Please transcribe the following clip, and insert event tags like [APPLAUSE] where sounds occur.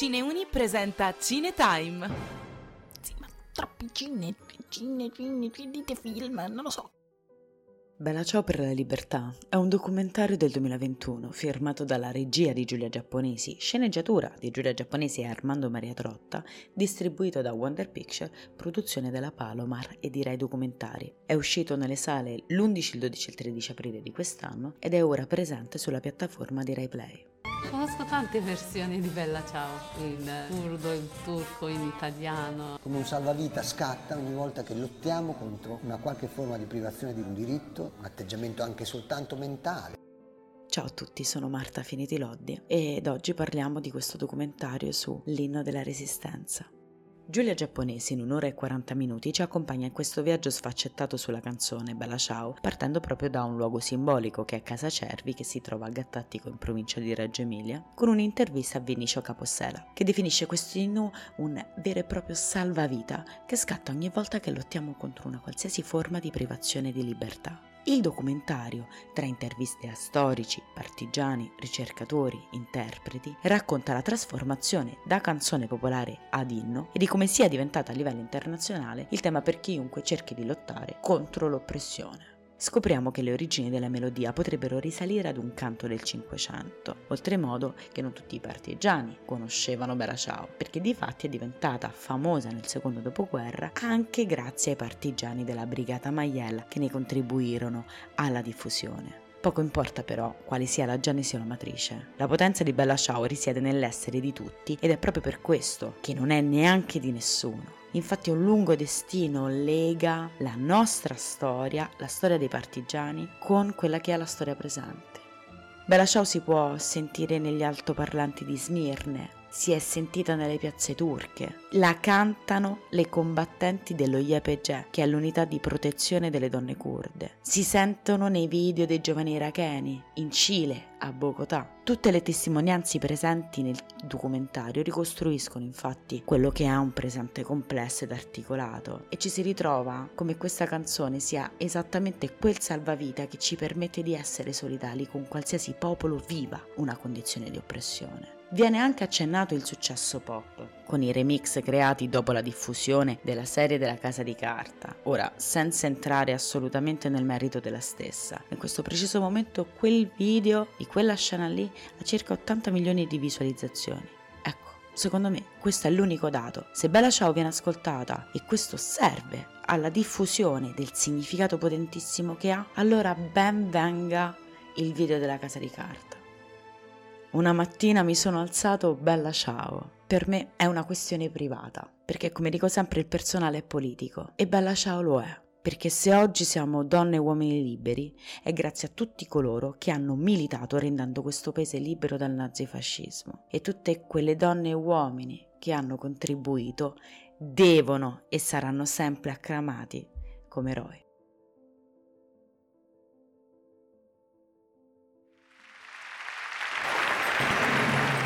Cineuni presenta Cinetime. Sì, ma troppi cine, cine, cine, dite film, non lo so. Bella ciao per la libertà è un documentario del 2021 firmato dalla regia di Giulia Giapponesi, sceneggiatura di Giulia Giapponesi e Armando Maria Trotta, distribuito da Wonder Picture, produzione della Palomar e di Rai Documentari. È uscito nelle sale l'11, il 12 e il 13 aprile di quest'anno ed è ora presente sulla piattaforma di Rai Play. Conosco tante [LAUGHS] versioni di Bella Ciao, il kurdo, il turco, in italiano. Come un salvavita scatta ogni volta che lottiamo contro una qualche forma di privazione di un diritto, un atteggiamento anche soltanto mentale. Ciao a tutti, sono Marta Finiti Loddi ed oggi parliamo di questo documentario su l'inno della resistenza. Giulia Giapponesi in un'ora e 40 minuti ci accompagna in questo viaggio sfaccettato sulla canzone Bella Ciao, partendo proprio da un luogo simbolico che è Casa Cervi che si trova a Gattattico in provincia di Reggio Emilia, con un'intervista a Vinicio Capossela, che definisce questo inno un vero e proprio salvavita che scatta ogni volta che lottiamo contro una qualsiasi forma di privazione di libertà. Il documentario, tra interviste a storici, partigiani, ricercatori, interpreti, racconta la trasformazione da canzone popolare ad inno e di come sia diventata a livello internazionale il tema per chiunque cerchi di lottare contro l'oppressione scopriamo che le origini della melodia potrebbero risalire ad un canto del Cinquecento, oltremodo che non tutti i partigiani conoscevano Bella Ciao, perché di fatti è diventata famosa nel secondo dopoguerra anche grazie ai partigiani della Brigata Maiella che ne contribuirono alla diffusione. Poco importa però quale sia la genesi o la matrice. La potenza di Bella Ciao risiede nell'essere di tutti ed è proprio per questo che non è neanche di nessuno. Infatti un lungo destino lega la nostra storia, la storia dei partigiani, con quella che è la storia presente. Bella Ciao si può sentire negli altoparlanti di Smirne, si è sentita nelle piazze turche. La cantano le combattenti dello YPG, che è l'unità di protezione delle donne kurde. Si sentono nei video dei giovani iracheni, in Cile, a Bogotà. Tutte le testimonianze presenti nel documentario ricostruiscono infatti quello che ha un presente complesso ed articolato e ci si ritrova come questa canzone sia esattamente quel salvavita che ci permette di essere solidali con qualsiasi popolo viva una condizione di oppressione. Viene anche accennato il successo pop, con i remix creati dopo la diffusione della serie della Casa di Carta. Ora, senza entrare assolutamente nel merito della stessa, in questo preciso momento quel video di quella scena lì ha circa 80 milioni di visualizzazioni. Ecco, secondo me questo è l'unico dato. Se Bella Ciao viene ascoltata e questo serve alla diffusione del significato potentissimo che ha, allora ben venga il video della Casa di Carta. Una mattina mi sono alzato bella ciao. Per me è una questione privata, perché come dico sempre il personale è politico e bella ciao lo è. Perché se oggi siamo donne e uomini liberi è grazie a tutti coloro che hanno militato rendendo questo paese libero dal nazifascismo. E tutte quelle donne e uomini che hanno contribuito devono e saranno sempre acclamati come eroi.